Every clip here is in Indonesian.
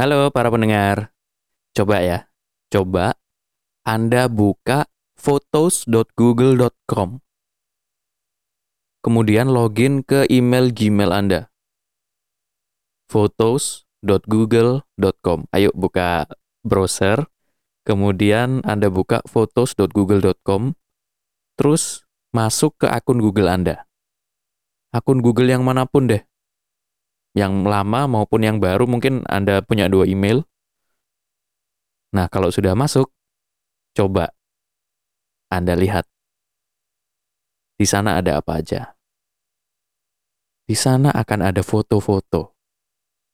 Halo para pendengar. Coba ya, coba Anda buka photos.google.com. Kemudian login ke email Gmail Anda. photos.google.com. Ayo buka browser, kemudian Anda buka photos.google.com, terus masuk ke akun Google Anda. Akun Google yang mana pun deh. Yang lama maupun yang baru mungkin Anda punya dua email. Nah, kalau sudah masuk, coba Anda lihat. Di sana ada apa aja. Di sana akan ada foto-foto.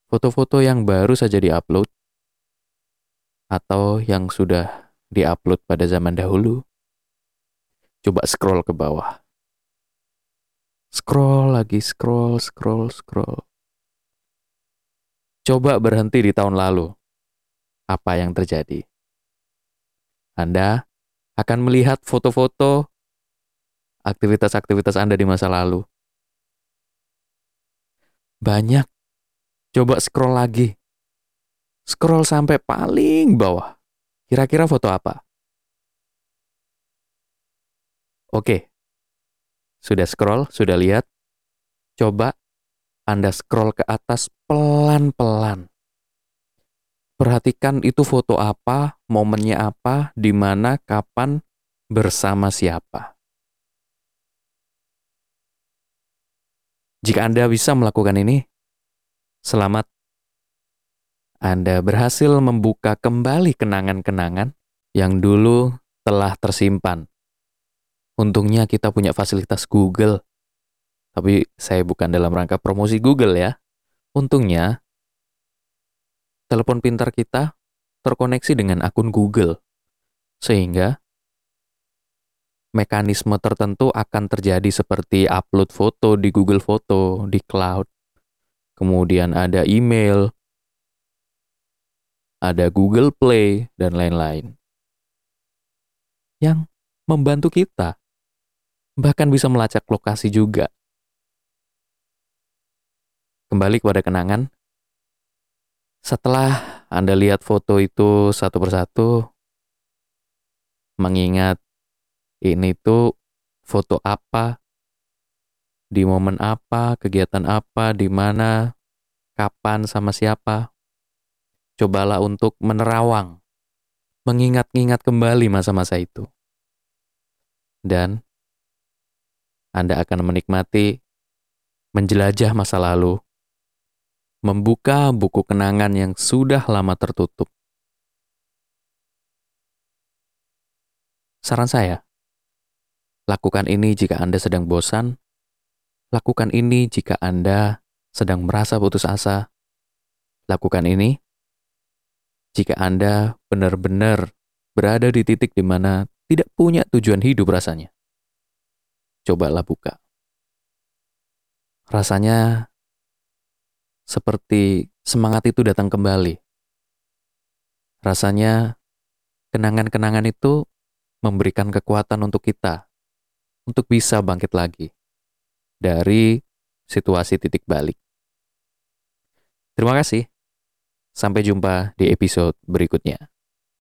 Foto-foto yang baru saja diupload atau yang sudah diupload pada zaman dahulu. Coba scroll ke bawah. Scroll lagi, scroll, scroll, scroll. Coba berhenti di tahun lalu. Apa yang terjadi? Anda akan melihat foto-foto aktivitas-aktivitas Anda di masa lalu. Banyak. Coba scroll lagi. Scroll sampai paling bawah. Kira-kira foto apa? Oke. Sudah scroll, sudah lihat. Coba Anda scroll ke atas pelan-pelan. Perhatikan itu foto apa, momennya apa, di mana, kapan, bersama siapa. Jika Anda bisa melakukan ini, selamat. Anda berhasil membuka kembali kenangan-kenangan yang dulu telah tersimpan. Untungnya kita punya fasilitas Google. Tapi saya bukan dalam rangka promosi Google ya. Untungnya, telepon pintar kita terkoneksi dengan akun Google. Sehingga mekanisme tertentu akan terjadi seperti upload foto di Google Foto, di cloud. Kemudian ada email, ada Google Play, dan lain-lain. Yang membantu kita. Bahkan bisa melacak lokasi juga. Kembali kepada kenangan. Setelah Anda lihat foto itu satu persatu, mengingat ini tuh foto apa, di momen apa, kegiatan apa, di mana, kapan, sama siapa. Cobalah untuk menerawang, mengingat-ingat kembali masa-masa itu. Dan Anda akan menikmati menjelajah masa lalu, membuka buku kenangan yang sudah lama tertutup. Saran saya, Lakukan ini jika Anda sedang bosan. Lakukan ini jika Anda sedang merasa putus asa. Lakukan ini jika Anda benar-benar berada di titik di mana tidak punya tujuan hidup rasanya. Cobalah buka. Rasanya seperti semangat itu datang kembali. Rasanya kenangan-kenangan itu memberikan kekuatan untuk kita untuk bisa bangkit lagi dari situasi titik balik. Terima kasih. Sampai jumpa di episode berikutnya.